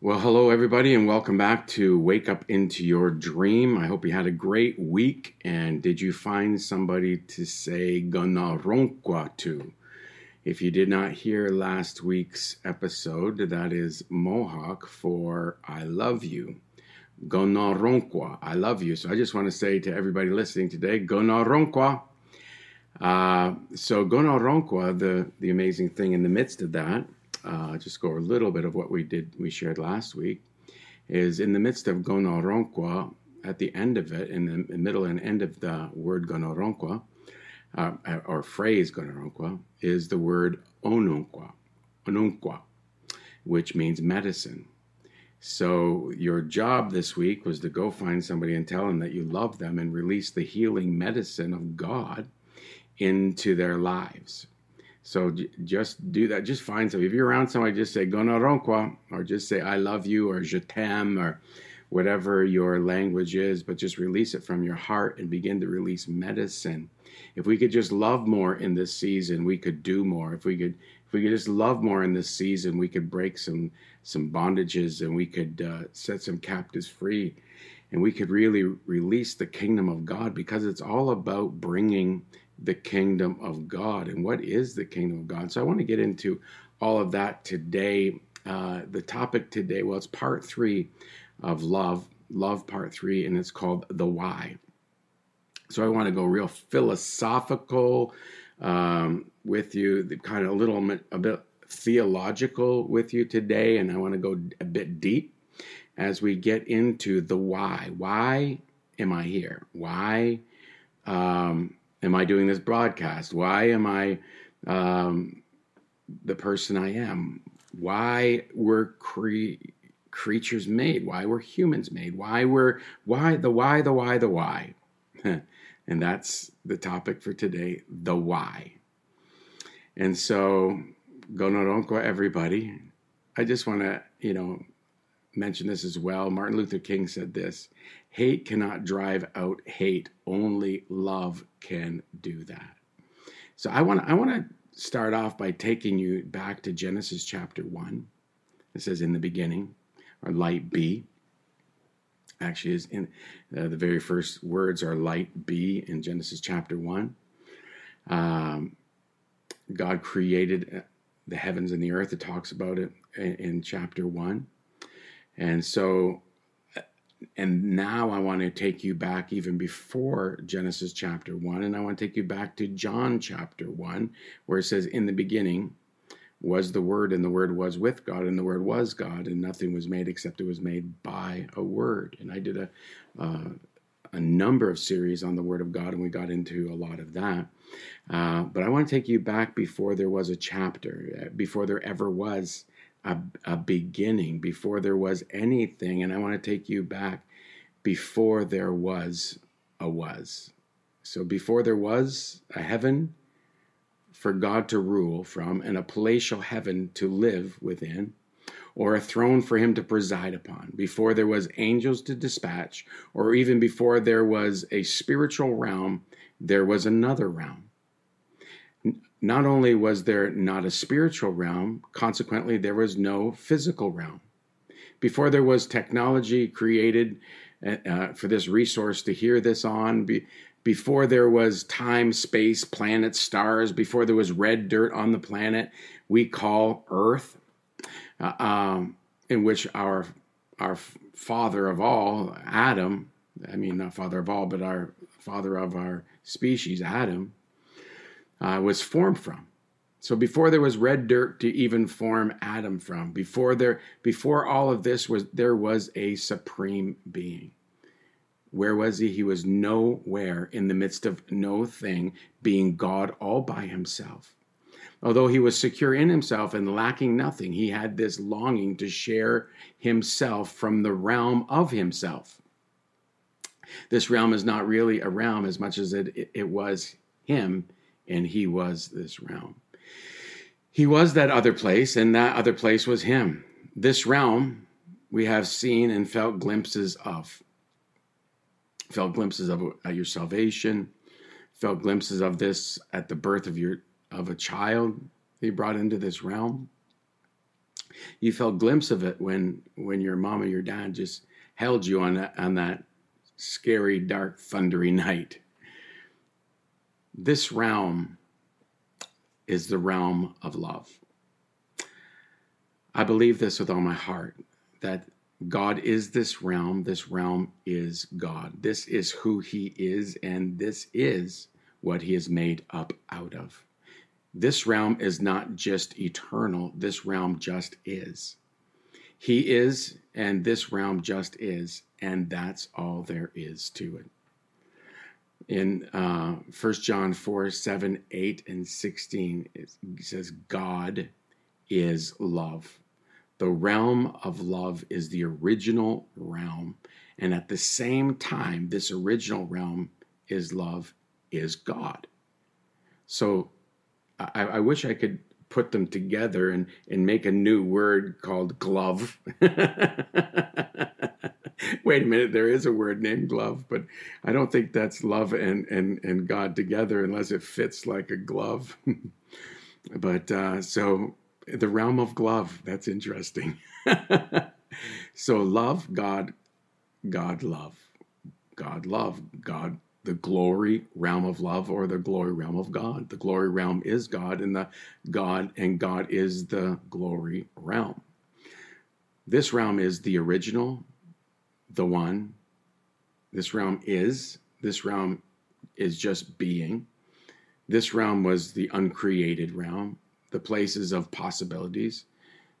Well, hello, everybody, and welcome back to Wake Up Into Your Dream. I hope you had a great week. And did you find somebody to say Gonaronkwa to? If you did not hear last week's episode, that is Mohawk for I love you. Gonaronkwa, I love you. So I just want to say to everybody listening today, Gonaronkwa. Uh, so Gonaronkwa, the, the amazing thing in the midst of that, uh, just go a little bit of what we did, we shared last week, is in the midst of Gonoronkwa, at the end of it, in the middle and end of the word Gonoronkwa, uh, or phrase Gonoronkwa, is the word Onunkwa, Onunkwa, which means medicine. So your job this week was to go find somebody and tell them that you love them and release the healing medicine of God into their lives. So j- just do that. Just find somebody. If you're around somebody, just say "gonaronkwa" or just say "I love you" or "je t'aime" or whatever your language is. But just release it from your heart and begin to release medicine. If we could just love more in this season, we could do more. If we could, if we could just love more in this season, we could break some some bondages and we could uh, set some captives free, and we could really release the kingdom of God because it's all about bringing the kingdom of God. And what is the kingdom of God? So I want to get into all of that today. Uh, the topic today, well, it's part three of love, love part three, and it's called the why. So I want to go real philosophical um, with you, kind of a little a bit theological with you today, and I want to go a bit deep as we get into the why. Why am I here? Why um, am I doing this broadcast? Why am I um, the person I am? Why were cre- creatures made? Why were humans made? Why were why the why the why the why? and that's the topic for today, the why. And so, Gonoronko, everybody. I just want to, you know, mention this as well. Martin Luther King said this hate cannot drive out hate, only love can do that. So I want I want to start off by taking you back to Genesis chapter 1. It says in the beginning, or light be. Actually, is in uh, the very first words are light be in Genesis chapter 1. Um, God created uh, the heavens and the earth. It talks about it in, in chapter 1. And so, and now I want to take you back even before Genesis chapter 1, and I want to take you back to John chapter 1, where it says, In the beginning was the Word, and the Word was with God, and the Word was God, and nothing was made except it was made by a Word. And I did a, uh, a number of series on the Word of God, and we got into a lot of that. Uh, but I want to take you back before there was a chapter, before there ever was a, a beginning, before there was anything. And I want to take you back before there was a was. So before there was a heaven for God to rule from, and a palatial heaven to live within, or a throne for him to preside upon, before there was angels to dispatch, or even before there was a spiritual realm, there was another realm not only was there not a spiritual realm, consequently, there was no physical realm. Before there was technology created uh, uh, for this resource to hear this on, be, before there was time, space, planets, stars, before there was red dirt on the planet we call Earth, uh, um, in which our our father of all, Adam, I mean not father of all, but our father of our species, Adam, uh, was formed from. So before there was red dirt to even form Adam from, before there, before all of this was, there was a supreme being. Where was he? He was nowhere in the midst of no thing, being God all by himself. Although he was secure in himself and lacking nothing, he had this longing to share himself from the realm of himself. This realm is not really a realm as much as it, it was him, and he was this realm. He was that other place, and that other place was him. This realm we have seen and felt glimpses of. Felt glimpses of at your salvation, felt glimpses of this at the birth of your of a child he brought into this realm. You felt glimpse of it when when your mom or your dad just held you on that on that scary, dark, thundery night. This realm is the realm of love. I believe this with all my heart that God is this realm. This realm is God. This is who He is, and this is what He is made up out of. This realm is not just eternal, this realm just is. He is, and this realm just is, and that's all there is to it. In uh, 1 John 4 7, 8, and 16, it says, God is love. The realm of love is the original realm. And at the same time, this original realm is love, is God. So I, I wish I could put them together and, and make a new word called glove. Wait a minute, there is a word named glove, but I don't think that's love and, and, and God together unless it fits like a glove. but uh, so the realm of glove, that's interesting. so love, God, God, love. God, love. God, the glory realm of love or the glory realm of God. The glory realm is God, and the God and God is the glory realm. This realm is the original, the one. This realm is. This realm is just being. This realm was the uncreated realm, the places of possibilities.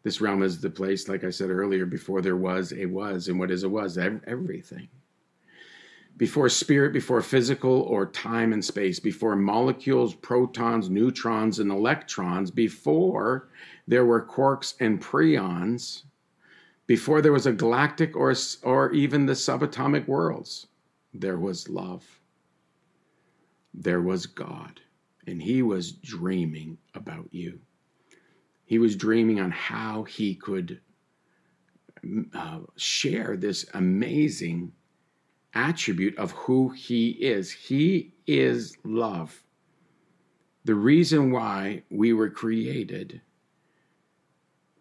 This realm is the place, like I said earlier, before there was a was, and what is a was, everything before spirit, before physical or time and space, before molecules, protons, neutrons, and electrons, before there were quarks and preons, before there was a galactic or, or even the subatomic worlds, there was love. There was God, and He was dreaming about you. He was dreaming on how He could uh, share this amazing attribute of who he is. He is love. The reason why we were created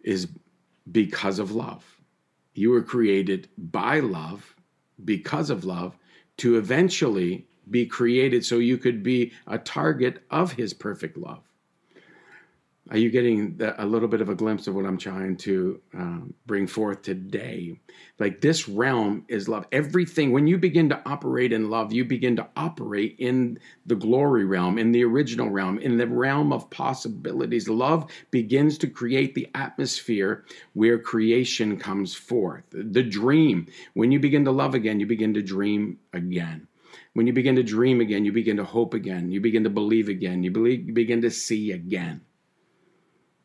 is because of love. You were created by love, because of love, to eventually be created so you could be a target of his perfect love. Are you getting the, a little bit of a glimpse of what I'm trying to um, bring forth today? Like this realm is love. Everything, when you begin to operate in love, you begin to operate in the glory realm, in the original realm, in the realm of possibilities. Love begins to create the atmosphere where creation comes forth. The dream, when you begin to love again, you begin to dream again. When you begin to dream again, you begin to hope again. You begin to believe again. You, believe, you begin to see again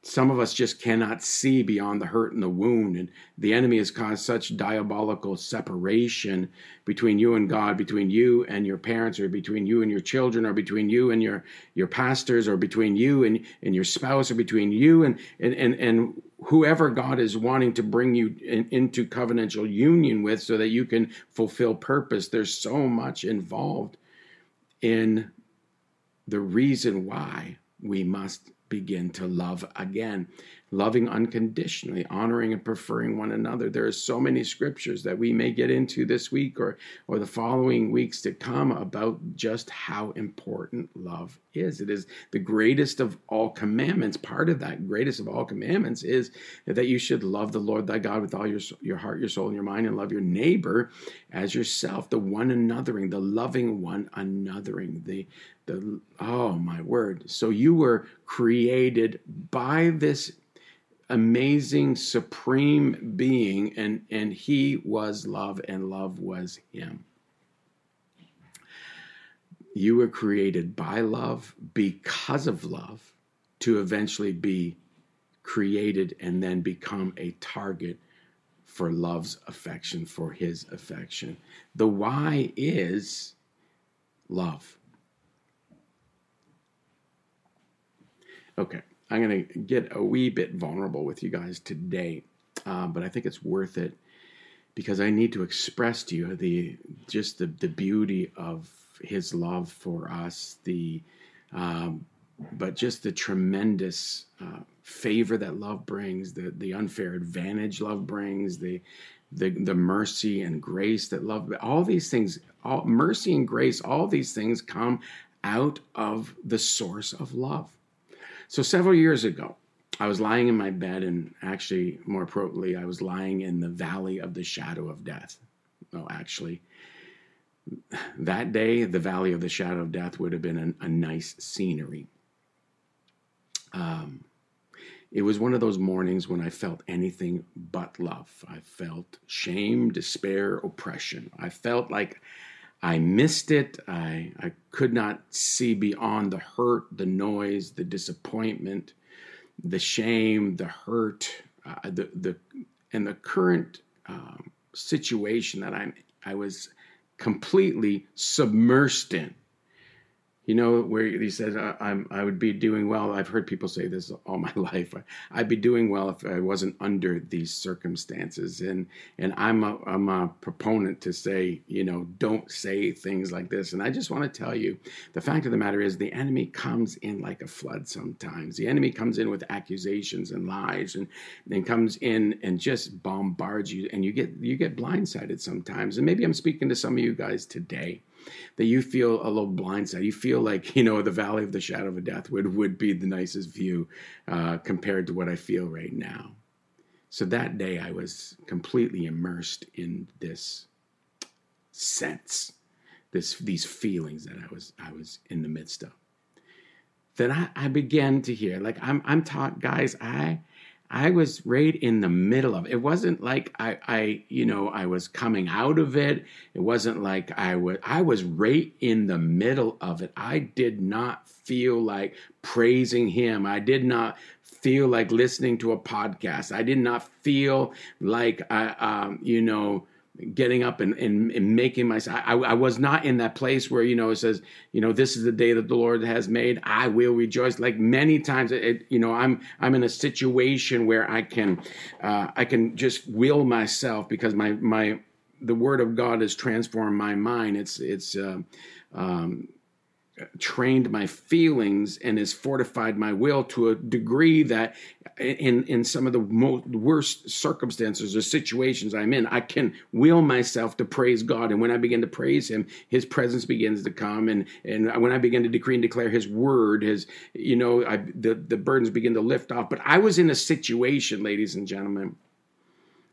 some of us just cannot see beyond the hurt and the wound. And the enemy has caused such diabolical separation between you and god between you and your parents or between you and your children or between you and your your pastors or between you and, and your spouse or between you and and and, and whoever god is wanting to bring you in, into covenantal union with so that you can fulfill purpose. There's so much involved in the reason why we must begin to love again loving unconditionally, honoring and preferring one another. There are so many scriptures that we may get into this week or, or the following weeks to come about just how important love is. It is the greatest of all commandments. Part of that greatest of all commandments is that you should love the Lord thy God with all your, your heart, your soul, and your mind, and love your neighbor as yourself, the one anothering, the loving one anothering, the the oh my word. So you were created by this amazing supreme being and and he was love and love was him you were created by love because of love to eventually be created and then become a target for love's affection, for his affection. The why is love. Okay, I'm going to get a wee bit vulnerable with you guys today, uh, but I think it's worth it because I need to express to you the just the, the beauty of his love for us, the um, but just the tremendous uh, favor that love brings, the the unfair advantage love brings, the the the mercy and grace that love all these things, all mercy and grace, all these things come out of the source of love. So several years ago, I was lying in my bed, and actually, more appropriately, I was lying in the valley of the shadow of death. No, actually, that day, the valley of the shadow of death would have been an, a nice scenery. Um, it was one of those mornings when I felt anything but love. I felt shame, despair, oppression. I felt like I missed it. I, I could not see beyond the hurt, the noise, the disappointment, the shame, the hurt, uh, the, the, and the current um, situation that I'm, I was completely submersed in. You know, where he says, I'm, I would be doing well. I've heard people say this all my life. I'd be doing well if I wasn't under these circumstances. And, and I'm a, I'm a proponent to say, you know, don't say things like this. And I just want to tell you the fact of the matter is the enemy comes in like a flood sometimes. The enemy comes in with accusations and lies and then comes in and just bombards you and you get, you get blindsided sometimes. And maybe I'm speaking to some of you guys today that you feel a little blindsided. You feel like you know the valley of the shadow of death would would be the nicest view uh, compared to what I feel right now. So that day, I was completely immersed in this sense, this these feelings that I was I was in the midst of. Then I, I began to hear, like I'm I'm taught, guys, I I was right in the middle of it. It wasn't like I, I, you know, I was coming out of it. It wasn't like I was, I was right in the middle of it. I did not feel like praising him. I did not feel like listening to a podcast. I did not feel like I, um, you know, getting up and, and, and making myself I, I, was not in that place where you know it says you know this is the day that the lord has made. I will rejoice. Like many times it, you know i'm i'm in a situation where i can uh, i can just will myself because my my the word of god has transformed my mind. It's it's uh, um, trained my feelings and has fortified my will to a degree that in in some of the most worst circumstances or situations I'm in, I can will myself to praise God. And when I begin to praise Him, His presence begins to come. And and when I begin to decree and declare His word, His you know I, the the burdens begin to lift off. But I was in a situation, ladies and gentlemen,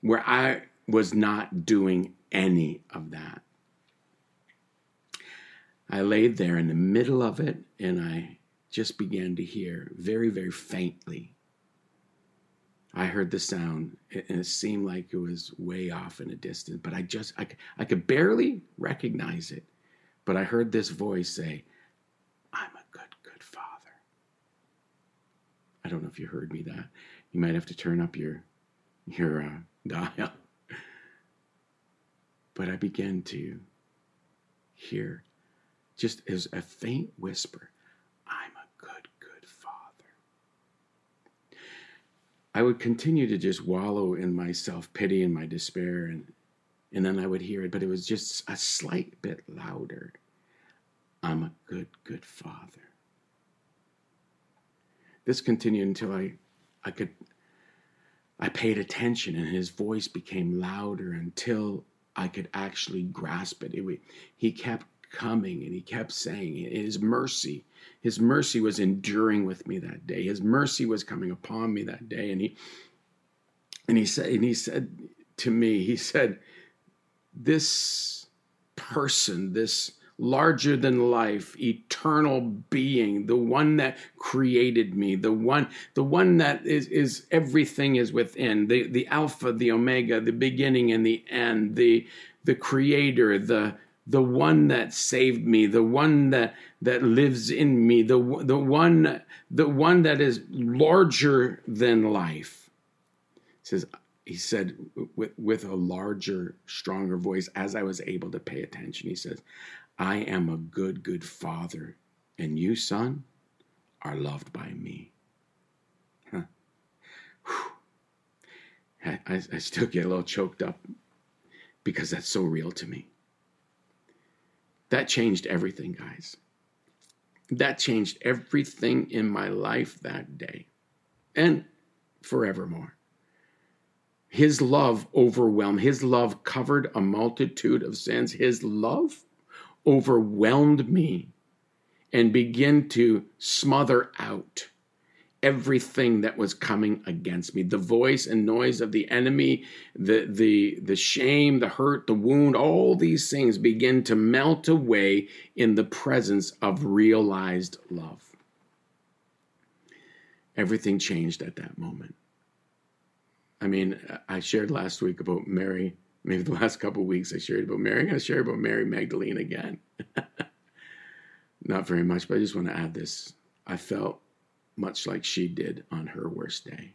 where I was not doing any of that. I laid there in the middle of it and I just began to hear very, very faintly. I heard the sound and it seemed like it was way off in a distance, but I just, I, I could barely recognize it. But I heard this voice say, I'm a good, good father. I don't know if you heard me that. You might have to turn up your, your uh, dial. But I began to hear just as a faint whisper, I'm a good, good father. I would continue to just wallow in my self pity and my despair, and, and then I would hear it, but it was just a slight bit louder. I'm a good, good father. This continued until I, I could, I paid attention, and his voice became louder until I could actually grasp it. it he kept coming and he kept saying his mercy his mercy was enduring with me that day. His mercy was coming upon me that day. And he and he said and he said to me he said this person this larger than life eternal being the one that created me the one the one that is is everything is within the the alpha the omega the beginning and the end the the creator the the one that saved me, the one that that lives in me, the the one the one that is larger than life. says he said with, with a larger, stronger voice as I was able to pay attention, he says, I am a good, good father, and you, son, are loved by me. Huh. I, I still get a little choked up because that's so real to me. That changed everything, guys. That changed everything in my life that day and forevermore. His love overwhelmed, his love covered a multitude of sins. His love overwhelmed me and began to smother out everything that was coming against me the voice and noise of the enemy the the the shame the hurt the wound all these things begin to melt away in the presence of realized love everything changed at that moment I mean, I shared last week about Mary. Maybe the last couple weeks I shared about Mary. I'm going to share about Mary Magdalene again. Not very much, but I just want to add this. I felt much like she did on her worst day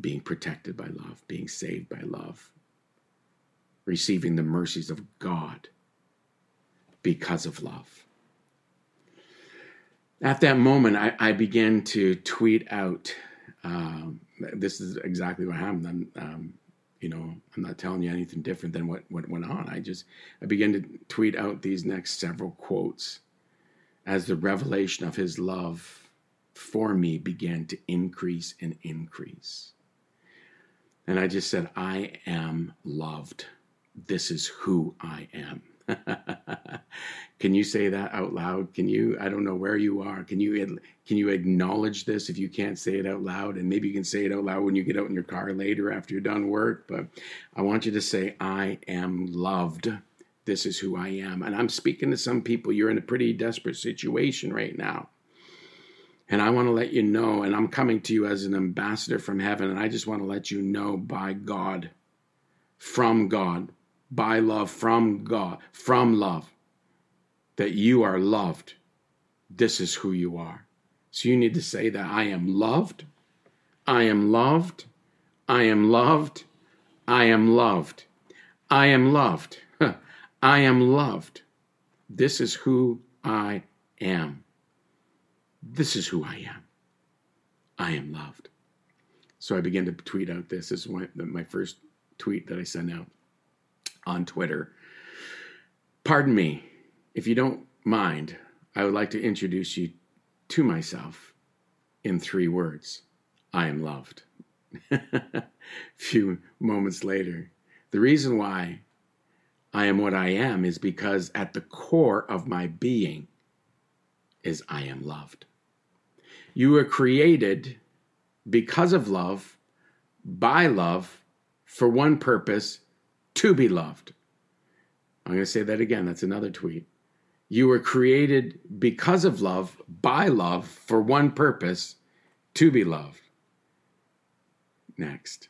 being protected by love, being saved by love, receiving the mercies of God because of love. At that moment, I, I began to tweet out um, this is exactly what happened. I'm, um, you know, I'm not telling you anything different than what, what went on. I just, I began to tweet out these next several quotes as the revelation of his love for me began to increase and increase. And I just said, I am loved. This is who I am. can you say that out loud? Can you? I don't know where you are. Can you? Can you acknowledge this if you can't say it out loud? And maybe you can say it out loud when you get out in your car later after you're done work. But I want you to say, "I am loved." This is who I am. And I'm speaking to some people. You're in a pretty desperate situation right now. And I want to let you know, and I'm coming to you as an ambassador from heaven, and I just want to let you know by God, from God, by love from God, from love, that you are loved. This is who you are. So you need to say that I am loved. I am loved. I am loved. I am loved. I am loved. I am loved. This is who I am. This is who I am. I am loved. So I began to tweet out this. This is my first tweet that I sent out on Twitter. Pardon me, if you don't mind, I would like to introduce you to myself in three words I am loved. A few moments later, the reason why I am what I am is because at the core of my being is I am loved. You were created because of love, by love, for one purpose to be loved. I'm going to say that again. That's another tweet. You were created because of love, by love, for one purpose to be loved. Next.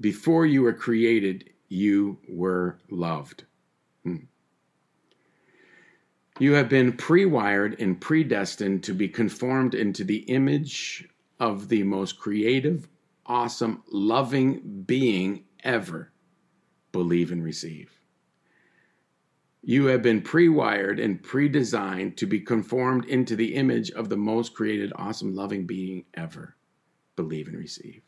Before you were created, you were loved. You have been pre wired and predestined to be conformed into the image of the most creative, awesome, loving being ever believe and receive. You have been pre wired and pre designed to be conformed into the image of the most created, awesome, loving being ever. Believe and receive.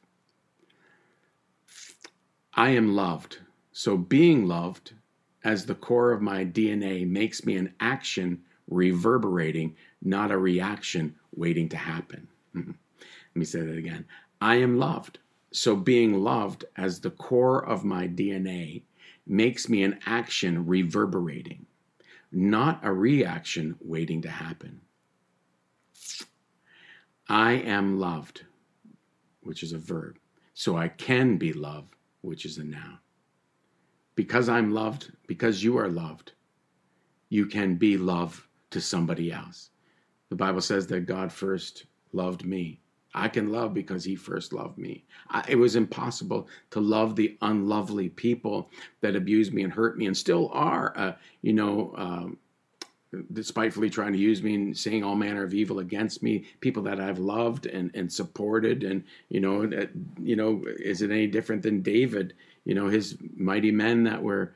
I am loved. So being loved as the core of my DNA makes me an action reverberating, not a reaction waiting to happen. Mm-hmm. Let me say that again. I am loved. So, being loved as the core of my DNA makes me an action reverberating, not a reaction waiting to happen. I am loved, which is a verb. So I can be loved, which is a noun. Because I'm loved, because you are loved, you can be love to somebody else. The Bible says that God first loved me. I can love because he first loved me. I, it was impossible to love the unlovely people that abused me and hurt me and still are, uh, you know, um, despitefully trying to use me and saying all manner of evil against me people that i've loved and, and supported and you know you know is it any different than david you know his mighty men that were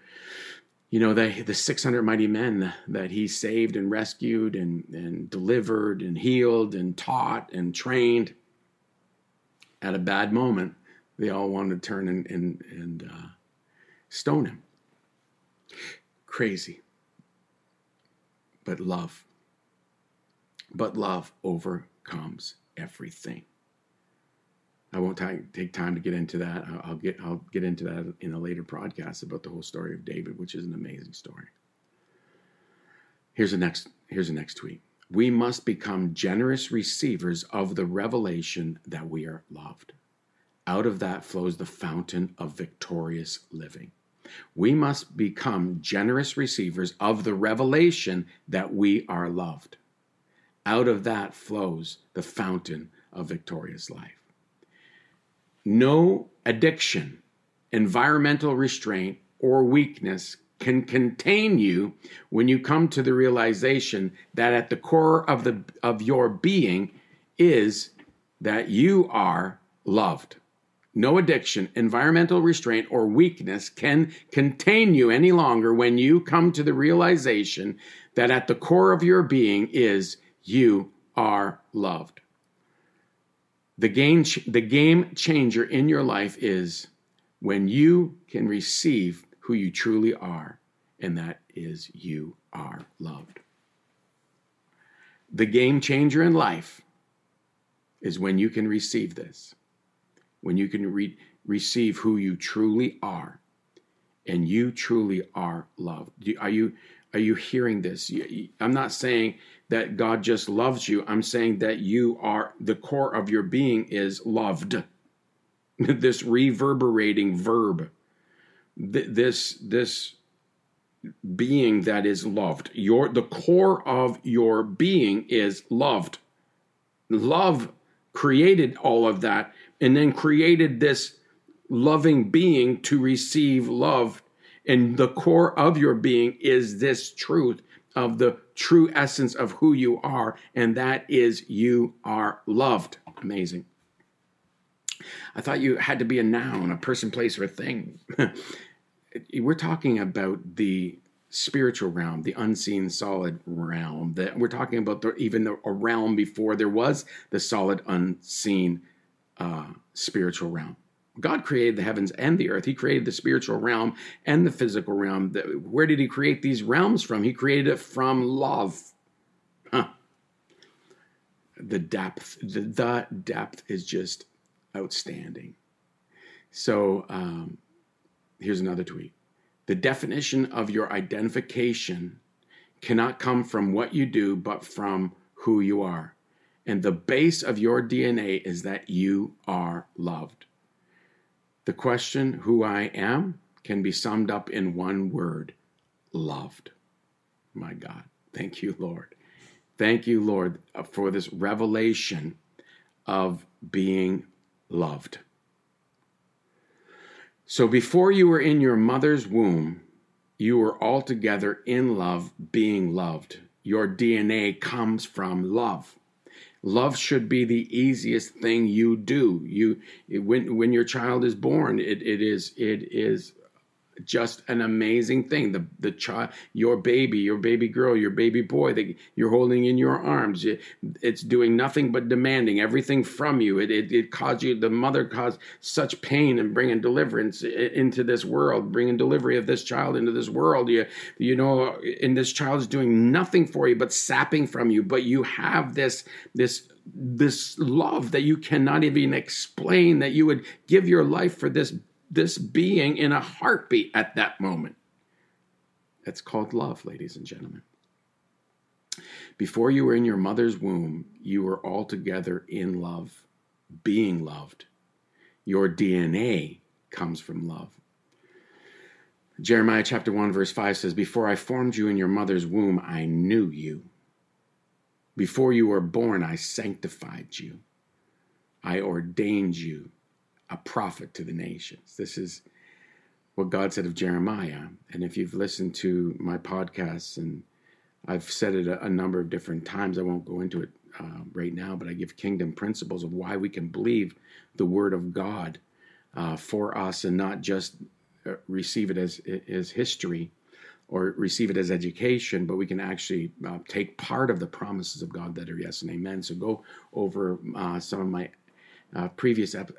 you know the the 600 mighty men that he saved and rescued and and delivered and healed and taught and trained. At a bad moment they all wanted to turn and and, and uh, stone him. Crazy. But love. But love overcomes everything I won't t- take time to get into that. I'll get I'll get into that in a later podcast about the whole story of David, which is an amazing story. Here's the next here's the next tweet. We must become generous receivers of the revelation that we are loved. Out of that flows the fountain of victorious living. We must become generous receivers of the revelation that we are loved. Out of that flows the fountain of victorious life. No addiction, environmental restraint, or weakness can contain you when you come to the realization that at the core of the of your being is that you are loved. No addiction, environmental restraint, or weakness can contain you any longer when you come to the realization that at the core of your being is you are loved. The game, the game changer in your life is when you can receive who you truly are, and that is you are loved. The game changer in life is when you can receive this, when you can re- receive who you truly are, and you truly are loved. Are you are you hearing this? I'm not saying that God just loves you. I'm saying that you are the core of your being is loved. this reverberating verb. This this being that is loved. Your the core of your being is loved. Love created all of that and then created this loving being to receive love and the core of your being is this truth of the true essence of who you are, and that is you are loved. Amazing. I thought you had to be a noun, a person, place, or a thing. we're talking about the spiritual realm, the unseen solid realm. That we're talking about the, even a realm before there was the solid unseen uh, spiritual realm. God created the heavens and the earth. He created the spiritual realm and the physical realm. Where did He create these realms from? He created it from love. Huh. The depth, the, the depth is just outstanding. So um, here's another tweet. The definition of your identification cannot come from what you do, but from who you are. And the base of your DNA is that you are loved. The question, who I am, can be summed up in one word loved. My God. Thank you, Lord. Thank you, Lord, uh, for this revelation of being loved. So before you were in your mother's womb, you were altogether in love, being loved. Your DNA comes from love. Love should be the easiest thing you do. You when when your child is born, it, it is it is just an amazing thing. The the child, your baby, your baby girl, your baby boy that you're holding in your arms, it's doing nothing but demanding everything from you. It it, it caused you. The mother caused such pain and bringing deliverance into this world, bringing delivery of this child into this world. You you know, and this child is doing nothing for you but sapping from you. But you have this this this love that you cannot even explain that you would give your life for this this being in a heartbeat at that moment. That's called love, ladies and gentlemen. Before you were in your mother's womb, you were altogether in love, being loved. Your DNA comes from love. Jeremiah chapter 1, verse 5 says, Before I formed you in your mother's womb, I knew you. Before you were born, I sanctified you. I ordained you a prophet to the nations. This is what God said of Jeremiah. And if you've listened to my podcasts and I've said it a, a number of different times. I won't go into it uh, right now, but I give kingdom principles of why we can believe the word of God uh, for us and not just uh, receive it as, as history or receive it as education, but we can actually uh, take part of the promises of God that are yes and amen. So go over uh, some of my uh, previous ep-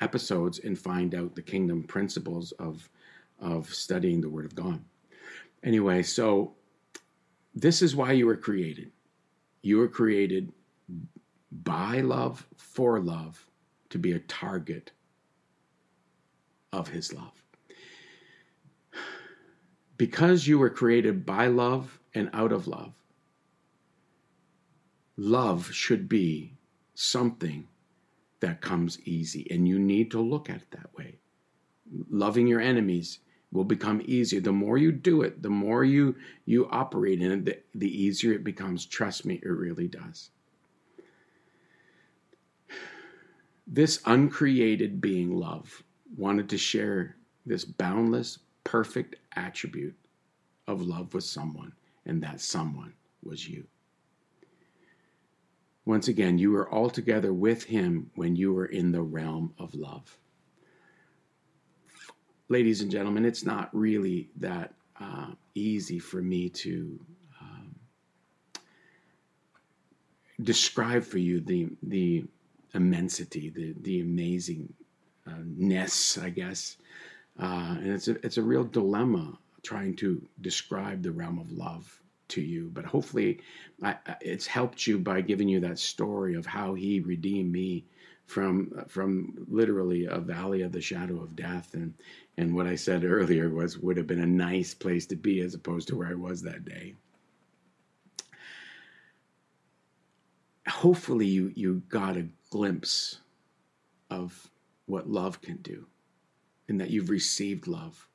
episodes and find out the kingdom principles of of studying the Word of God. Anyway, so this is why you were created. You were created by love, for love, to be a target of His love. Because you were created by love and out of love, love should be something that comes easy, and you need to look at it that way. Loving your enemies will become easier. The more you do it, the more you you operate in it, the, the easier it becomes. Trust me, it really does. This uncreated being love wanted to share this boundless, perfect attribute of love with someone, and that someone was you. Once again, you were all together with him when you were in the realm of love ladies and gentlemen, it's not really that uh, easy for me to um, describe for you the the immensity, the the amazingness, I guess. Uh, and it's a it's a real dilemma trying to describe the realm of love to you. But hopefully, I, it's helped you by giving you that story of how He redeemed me from from literally a valley of the shadow of death and and what I said earlier was would have been a nice place to be as opposed to where I was that day. Hopefully you you got a glimpse of what love can do and that you've received love.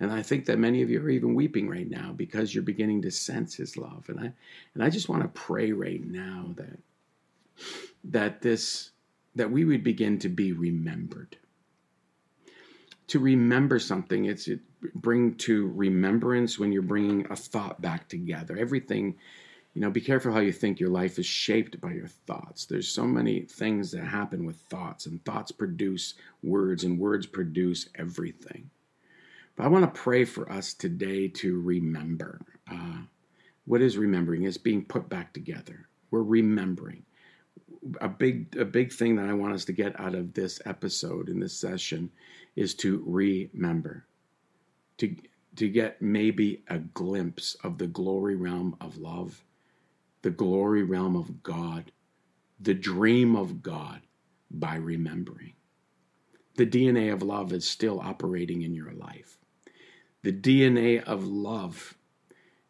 And I think that many of you are even weeping right now because you're beginning to sense his love. And I and I just want to pray right now that that this that we would begin to be remembered. To remember something, it's it bring to remembrance when you're bringing a thought back together. Everything, you know, be careful how you think. Your life is shaped by your thoughts. There's so many things that happen with thoughts, and thoughts produce words, and words produce everything. But I want to pray for us today to remember. Uh, what is remembering? Is being put back together. We're remembering a big a big thing that I want us to get out of this episode in this session is to remember to to get maybe a glimpse of the glory realm of love, the glory realm of God, the dream of God by remembering. The DNA of love is still operating in your life. The DNA of love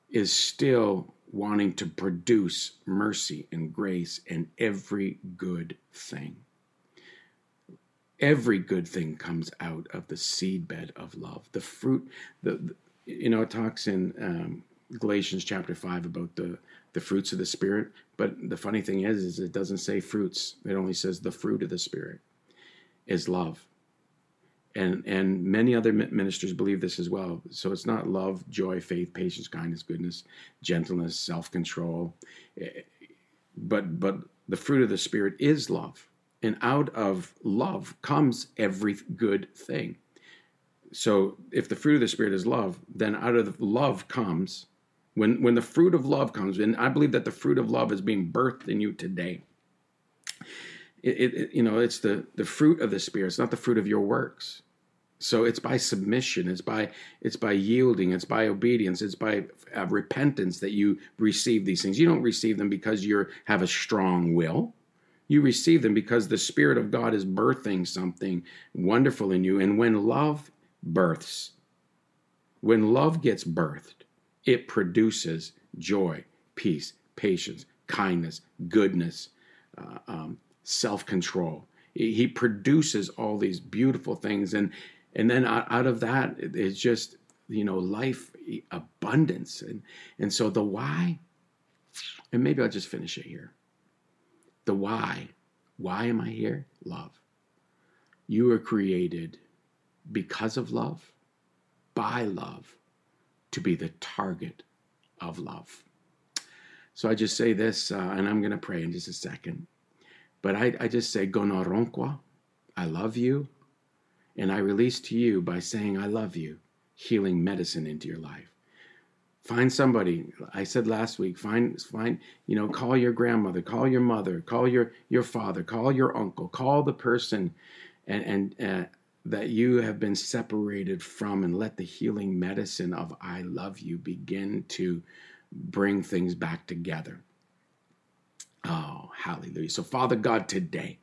is still wanting to produce mercy and grace and every good thing. Every good thing comes out of the seedbed of love. The fruit, the, the you know, it talks in um, Galatians chapter five about the the fruits of the spirit. But the funny thing is, is it doesn't say fruits. It only says the fruit of the spirit is love and and many other ministers believe this as well. So it's not love joy faith patience kindness goodness gentleness self-control. Eh, but but the fruit of the spirit is love. And out of love comes every good thing. So if the fruit of the spirit is love then out of love comes when when the fruit of love comes and i believe that the fruit of love is being birthed in you today it, it, you know it's the the fruit of the spirit. It's not the fruit of your works. So it's by submission. It's by it's by yielding. It's by obedience. It's by uh, repentance that you receive these things. You don't receive them because you have a strong will. You receive them because the spirit of god is birthing something wonderful in you. And when love births when love gets birthed it produces joy peace patience kindness goodness uh, um, self control. He produces all these beautiful things, and and then out of that, it's just you know life abundance, and and so the why, and maybe I'll just finish it here. The why, why am I here? Love. You were created because of love, by love, to be the target of love. So I just say this, uh, and I'm going to pray in just a second. But I, I just say, Gonoronkwa, I love you. And I release to you by saying, I love you, healing medicine into your life. Find somebody. I said last week, find, find, you know, call your grandmother, call your mother, call your, your father, call your uncle, call the person and, and uh, that you have been separated from, and let the healing medicine of I love you begin to bring things back together. Oh, hallelujah. So, Father God, today,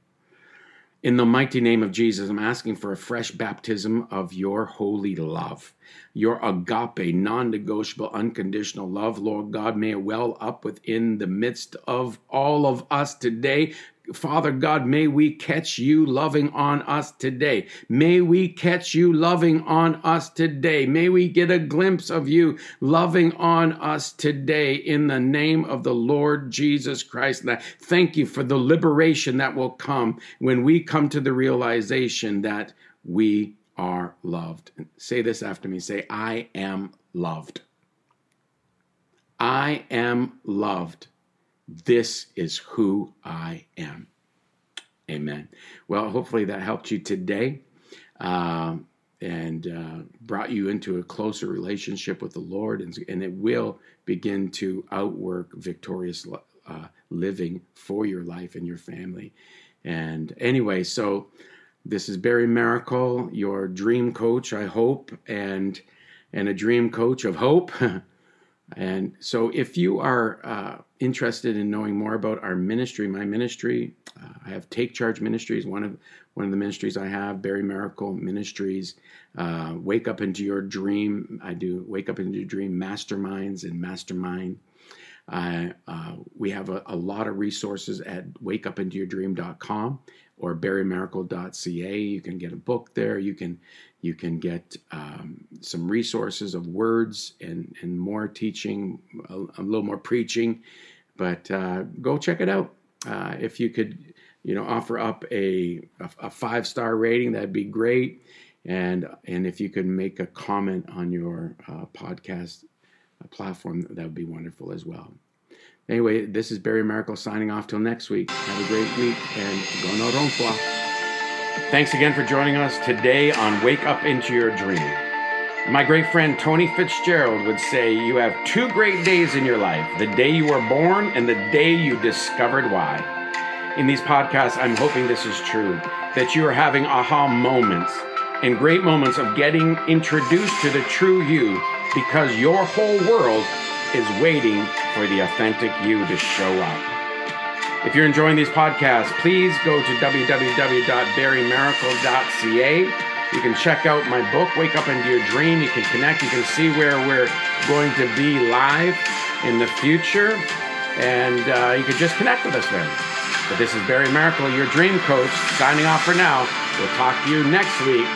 in the mighty name of Jesus, I'm asking for a fresh baptism of your holy love, your agape, non negotiable, unconditional love, Lord God. May it well up within the midst of all of us today. Father God, may we catch you loving on us today. May we catch you loving on us today. May we get a glimpse of you loving on us today in the name of the Lord Jesus Christ. And I thank you for the liberation that will come when we come to the realization that we are loved. Say this after me. Say, I am loved. I am loved. This is who I am. Amen. Well, hopefully that helped you today uh, and uh, brought you into a closer relationship with the Lord, and, and it will begin to outwork victorious uh, living for your life and your family. And anyway, so this is Barry Miracle, your dream coach, I hope, and and a dream coach of hope. And so, if you are uh, interested in knowing more about our ministry, my ministry, uh, I have Take Charge Ministries. One of one of the ministries I have, Barry Miracle Ministries. Uh, Wake Up into Your Dream. I do Wake Up into Your Dream masterminds and mastermind. Uh, we have a, a, lot of resources at wakeupintoyourdream.com or barrymiracle.ca. You can get a book there. You can you can get um, some resources of words and, and more teaching, a, a little more preaching. But uh, go check it out. Uh, if you could, you know, offer up a, a, a five star rating, that'd be great. And and if you could make a comment on your uh, podcast uh, platform, that would be wonderful as well. Anyway, this is Barry Miracle signing off till next week. Have a great week and go no rompua. Thanks again for joining us today on Wake Up Into Your Dream. My great friend Tony Fitzgerald would say you have two great days in your life the day you were born and the day you discovered why. In these podcasts, I'm hoping this is true that you are having aha moments and great moments of getting introduced to the true you because your whole world is waiting for the authentic you to show up. If you're enjoying these podcasts, please go to www.barrymiracle.ca. You can check out my book, Wake Up Into Your Dream. You can connect. You can see where we're going to be live in the future. And uh, you can just connect with us there. But this is Barry Miracle, your dream coach, signing off for now. We'll talk to you next week